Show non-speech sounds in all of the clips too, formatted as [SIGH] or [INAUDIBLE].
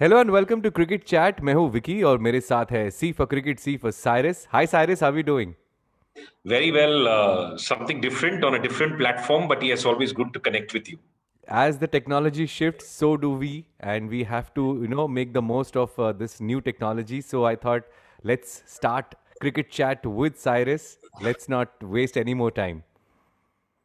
Hello and welcome to cricket chat मैं हूं विकी और मेरे साथ है सी for cricket C for Cyrus hi Cyrus how are you doing Very well, uh, something different on a different platform, but yes, always good to connect with you. As the technology shifts, so do we, and we have to, you know, make the most of uh, this new technology. So I thought, let's start cricket chat with Cyrus. Let's not waste any more time.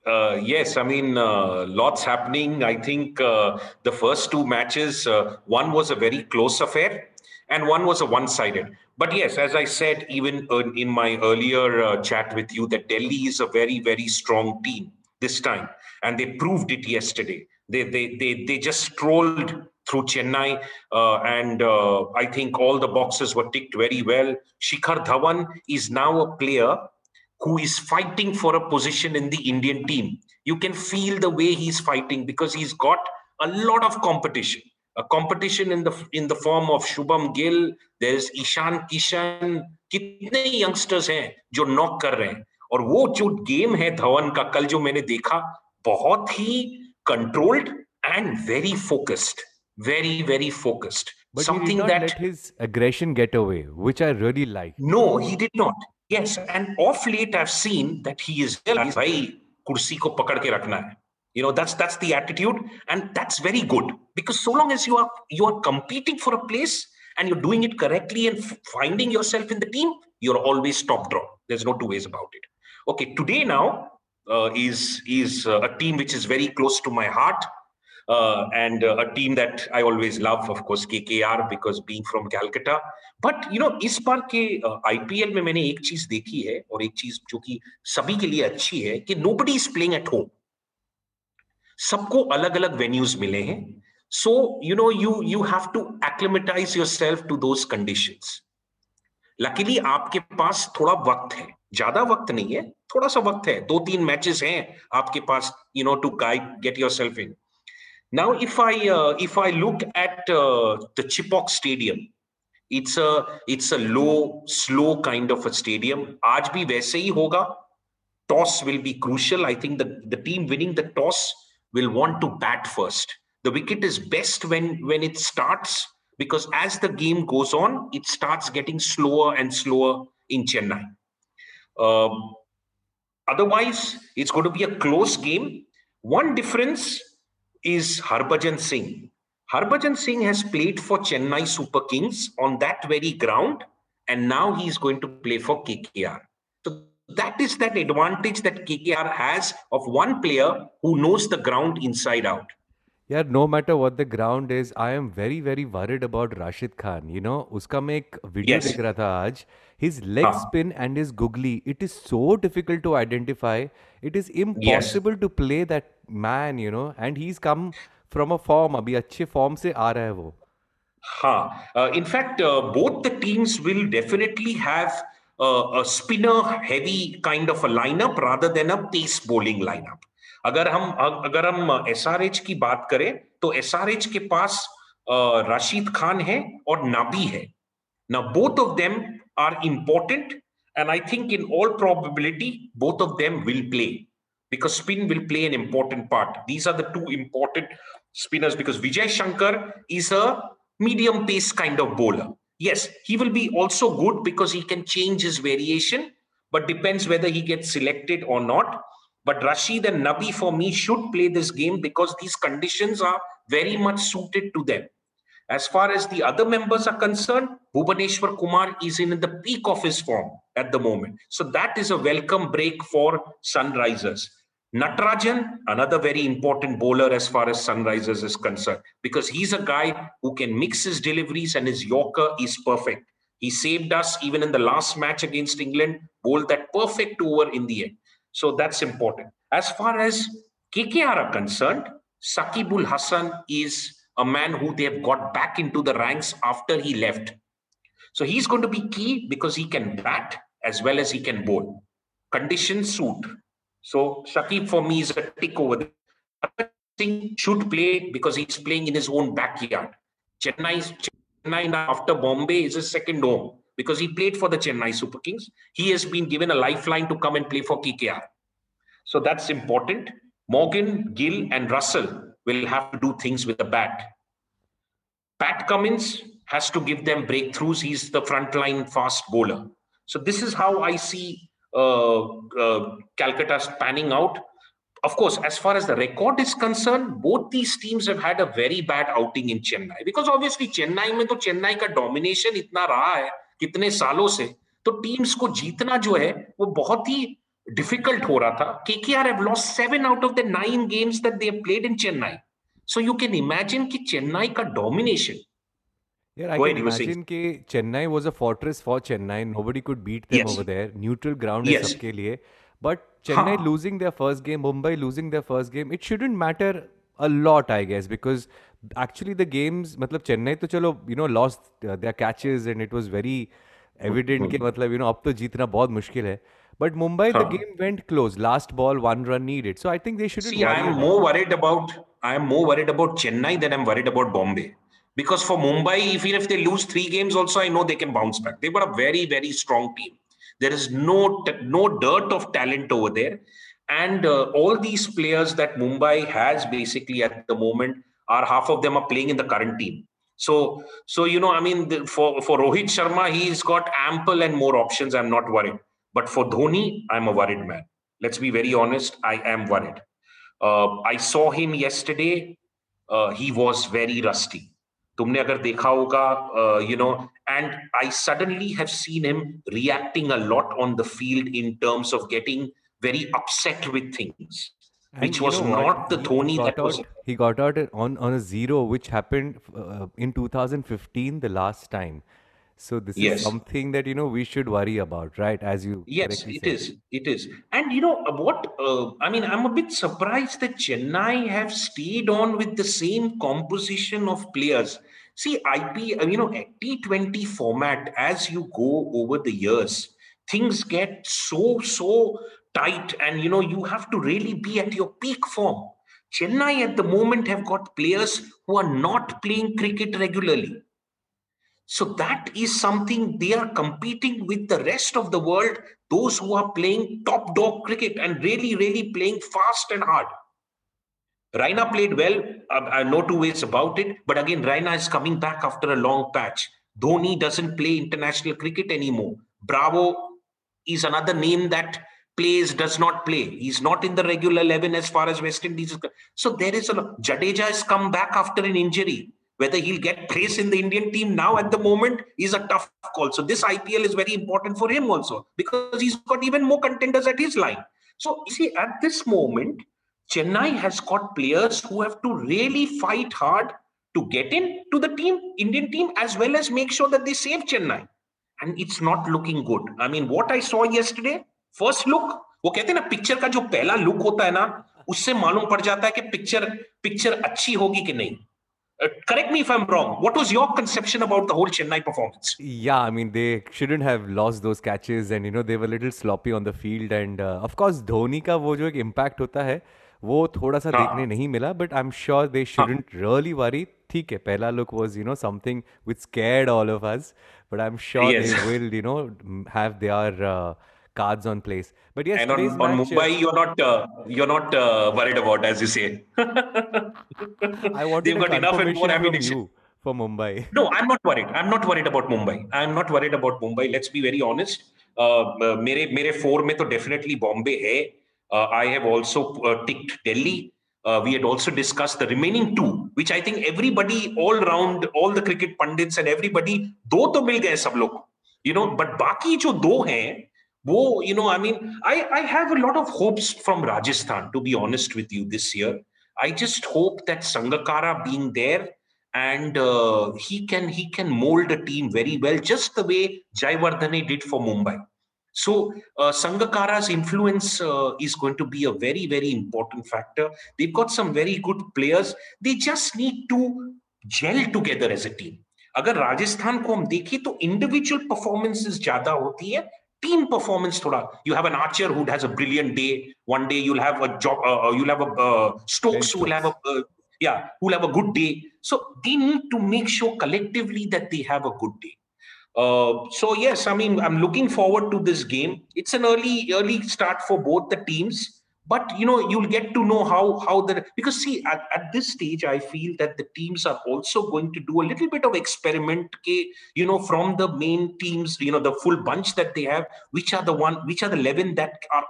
uh, yes, I mean, uh, lots happening. I think uh, the first two matches, uh, one was a very close affair and one was a one sided. But yes, as I said, even in my earlier uh, chat with you, that Delhi is a very, very strong team this time. And they proved it yesterday. They, they, they, they just strolled through Chennai, uh, and I think all the boxes were ticked very well. Shikhar Dhawan is now a player who is fighting for a position in the Indian team. You can feel the way he's fighting because he's got a lot of competition. A competition in the in the form of Shubman Gill, there's Ishan Kishan, कितने youngsters हैं जो knock कर रहे हैं और वो जो game है धवन का कल जो मैंने देखा बहुत ही controlled and very focused very very focused. But something that let his aggression get away which i really like. No he did not. Yes, and off late I've seen that he is realized, ko pakad ke. You know, that's that's the attitude, and that's very good because so long as you are you are competing for a place and you're doing it correctly and finding yourself in the team, you're always top draw. There's no two ways about it. Okay, today now uh, is is uh, a team which is very close to my heart. Uh, and uh, a team that I always love, of course, KKR, because being from Calcutta. But you know इस बार के IPL में मैंने एक चीज़ देखी है और एक चीज़ जो कि सभी के लिए अच्छी है कि nobody is playing at home सबको अलग अलग वेन्यूज मिले हैं. So you know you you have to acclimatize yourself to those condition luckily आपके पास थोड़ा वक्त है. ज़्यादा वक्त नहीं है थोड़ा सा वक्त है. दो तीन मैचेस हैं आपके पास you know to guide get yourself in Now, if I uh, if I look at uh, the Chepauk Stadium, it's a it's a low, slow kind of a stadium. Aaj bhi वैसे ही Toss will be crucial. I think the the team winning the toss will want to bat first. The wicket is best when when it starts because as the game goes on, it starts getting slower and slower in Chennai. Um, otherwise, it's going to be a close game. One difference is harbhajan singh Harbhajan Singh has played for Chennai Super Kings on that very ground, and now he's going to play for KKR. So that is that advantage that KKR has of one player who knows the ground inside out. Yeah, no matter what the ground is, I am very very worried about Rashid Khan. You know, uska मैं एक video yes. देख रहा था आज. His leg हाँ. spin and his googly, it is so difficult to identify. It is impossible yes. to that man. You know, and he's come from a form अभी अच्छे form से आ रहा है वो। हाँ in fact both the teams will definitely have a spinner heavy kind of a lineup rather than a pace bowling lineup. अगर हम अगर हम एसआरएच की बात करें तो एसआरएच के पास राशिद खान है और नाबी है। ना both of them are important and I think in all probability both of them will play because spin will play an important part. These are the two important spinners because Vijay Shankar is a medium pace kind of bowler. Yes, he will be also good because he can change his variation, but depends whether he gets selected or not. But Rashid and Nabi for me should play this game because these conditions are very much suited to them. As far as the other members are concerned, Bhuvneshwar Kumar is in the peak of his form at the moment. So that is a welcome break for Sunrisers. Natarajan, another very important bowler as far as Sunrisers is concerned, because he's a guy who can mix his deliveries and his Yorker is perfect. He saved us even in the last match against England, bowled that perfect over in the end. So that's important. As far as KKR are concerned, Shakib Al Hasan is a man who they have got back into the ranks after he left. So he's going to be key because he can bat as well as he can bowl. Conditions suit. So Shakib for me is a tick over there. Singh should play because he's playing in his own backyard. Chennai, Chennai after Bombay is his second home because he played for the Chennai Super Kings. He has been given a lifeline to come and play for KKR. So that's important. Morgan, Gill, and Russell will have to do things with the bat. Pat Cummins has to give them breakthroughs. He's the frontline fast bowler. So this is how I see Calcutta panning out. Of course, as far as the record is concerned, both these teams have had a very bad outing in Chennai because obviously Chennai में तो चेन्नई का domination इतना रहा है कितने सालों से तो टीम्स को जीतना जो है वो बहुत ही डिफ़िकल्ट हो रहा था KKR have lost seven out of the nine games that they played in Chennai so you can imagine कि चेन्नई का domination Yeah, I can imagine कि Chennai was a fortress for Chennai. Nobody could beat them yes. over there. Neutral ground yes. है सबके लिए. But Chennai हाँ. losing their first game, Mumbai losing their first game, it shouldn't matter a lot, I guess, because actually the games, मतलब Chennai तो चलो, you know, lost uh, their catches and it was very evident कि मतलब, you know, अब तो जीतना बहुत मुश्किल है. But Mumbai, huh. the game went close. Last ball, one run needed. So I think they shouldn't. See, I am more worried about. I am more worried about Chennai than I'm worried about Bombay. Because for Mumbai, even if they lose three games, also I know they can bounce back. They've got a very, very strong team. There is no no dirt of talent over there, and uh, all these players that Mumbai has basically at the moment are half of them are playing in the current team. So, so you know, I mean, the, for for Rohit Sharma, he's got ample and more options. I'm not worried. But for Dhoni, I'm a worried man. Let's be very honest. I am worried. Uh, I saw him yesterday. Uh, he was very rusty. तुमने अगर देखा होगा you know and I suddenly have seen him reacting a lot on the field in terms of getting very upset with things which was know, not the Dhoni that out, was. He got out on, on a zero, which happened uh, in 2015, the last time. So this yes. is something that you know we should worry about, right? As you yes, it said. is, it is, and you know what? Uh, I mean, I'm a bit surprised that Chennai have stayed on with the same composition of players. See, IP, uh, you know, T20 format as you go over the years, things get so so tight, and you know you have to really be at your peak form. Chennai at the moment have got players who are not playing cricket regularly so that is something they are competing with the rest of the world, those who are playing top dog cricket and really, really playing fast and hard. Raina played well. Uh, uh, I know two ways about it. But again, Raina is coming back after a long patch. Dhoni doesn't play international cricket anymore. Bravo is another name that plays, does not play. He's not in the regular 11 as far as West Indies is concerned. So there is a Jadeja has come back after an injury. Whether he'll get place in the Indian team now at the moment is a tough call. So this IPL is very important for him also because he's got even more contenders at his line. So you see, at this moment, Chennai has got players who have to really fight hard to get in to the team, Indian team, as well as make sure that they save Chennai. And it's not looking good. I mean, what I saw yesterday, first look, वो कहते हैं ना picture का जो पहला look होता है ना उससे मालूम पड़ जाता है कि पिक्चर पिक्चर अच्छी होगी कि नहीं uh, correct me if I'm wrong. What was your conception about the whole Chennai performance? Yeah, I mean they shouldn't have lost those catches, and you know they were a little sloppy on the field. And uh, of course, Dhoni ka wo jo ek impact hota hai, वो थोड़ा सा देखने नहीं मिला but I am sure they shouldn't really worry ठीक है पहला look was you know something which scared all of us but I am sure they will you know have their cards on place. But yes, and on, on match, Mumbai, you're not uh, you're not uh, worried about, as you say. [LAUGHS] I want They've got enough and more ammunition for Mumbai. No, I'm not worried. I'm not worried about Mumbai. I'm not worried about Mumbai. Let's be very honest. Uh, मेरे मेरे four में तो definitely Bombay है I have also ticked Delhi uh, we had also discussed the remaining two, which I think everybody all around, all the cricket pundits and everybody, दो तो मिल गए सब लोग, you know, but बाकी जो दो हैं, Whoa, you know, I mean, I, I have a lot of hopes from Rajasthan, to be honest with you, this year. I just hope that Sangakkara being there and uh, he can he can mold a team very well, just the way Jayawardene did for Mumbai. So uh, Sangakkara's influence uh, is going to be a very very important factor. They've got some very good players. They just need to gel together as a team. अगर राजस्थान को हम देखें तो individual performances ज्यादा होती है team performance thoda. You have an archer who has a brilliant day. One day you'll have a job uh, uh you'll have a uh, stokes who will have a uh, yeah who will have a good day. So they need to make sure collectively that they have a good day. Uh, so yes i mean i'm looking forward to this game. It's an early early start for both the teams but you know you'll get to know how how the because see at, at this stage i feel that the teams are also going to do a little bit of experiment you know from the main teams you know the full bunch that they have which are the one which are the 11 that are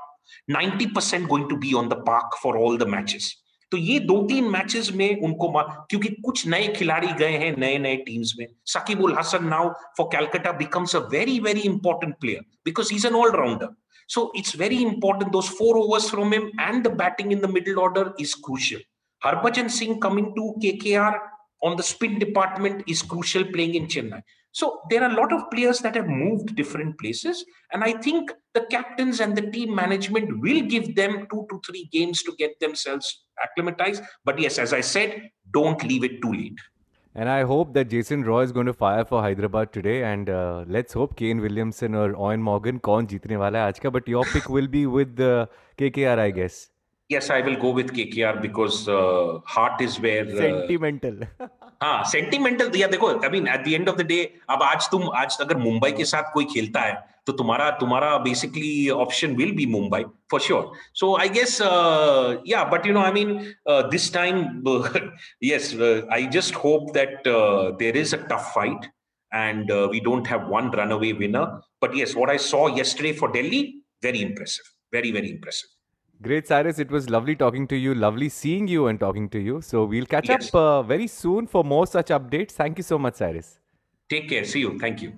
90% going to be on the park for all the matches तो ये दो तीन matches में उनको क्योंकि कुछ नए खिलाड़ी गए हैं नए नए टीम्स में Shakibul Hasan now for Calcutta becomes a very very important player because is an allrounder so it's very important. Those four overs from him and the batting in the middle order is crucial. Harbhajan Singh coming to KKR on the spin department is crucial playing in Chennai. So there are a lot of players that have moved different places. And I think the captains and the team management will give them two to three games to get themselves acclimatized. But yes, as I said, don't leave it too late. And I hope that Jason Roy is going to fire for Hyderabad today. And uh, let's hope Kane Williamson or Owen Morgan कौन जीतने वाला है आज का. But your pick will be with uh, KKR, I guess. Yes, I will go with KKR because uh, heart is where. Uh, Sentimental. हाँ sentimental या देखो I mean at the end of the day अब आज तुम आज अगर मुंबई के साथ कोई खेलता है तो तुम्हारा तुम्हारा basically option will be Mumbai for sure so I guess yeah but you know I mean this time yes uh, i just hope that uh, there is a tough fight and uh, we don't have one runaway winner but yes what i saw yesterday for delhi very impressive very very impressive Great, Cyrus. It was lovely talking to you. Lovely seeing you and talking to you. So we'll catch yes. up uh, very soon for more such updates. Thank you so much, Cyrus. Take care. See you. Thank you.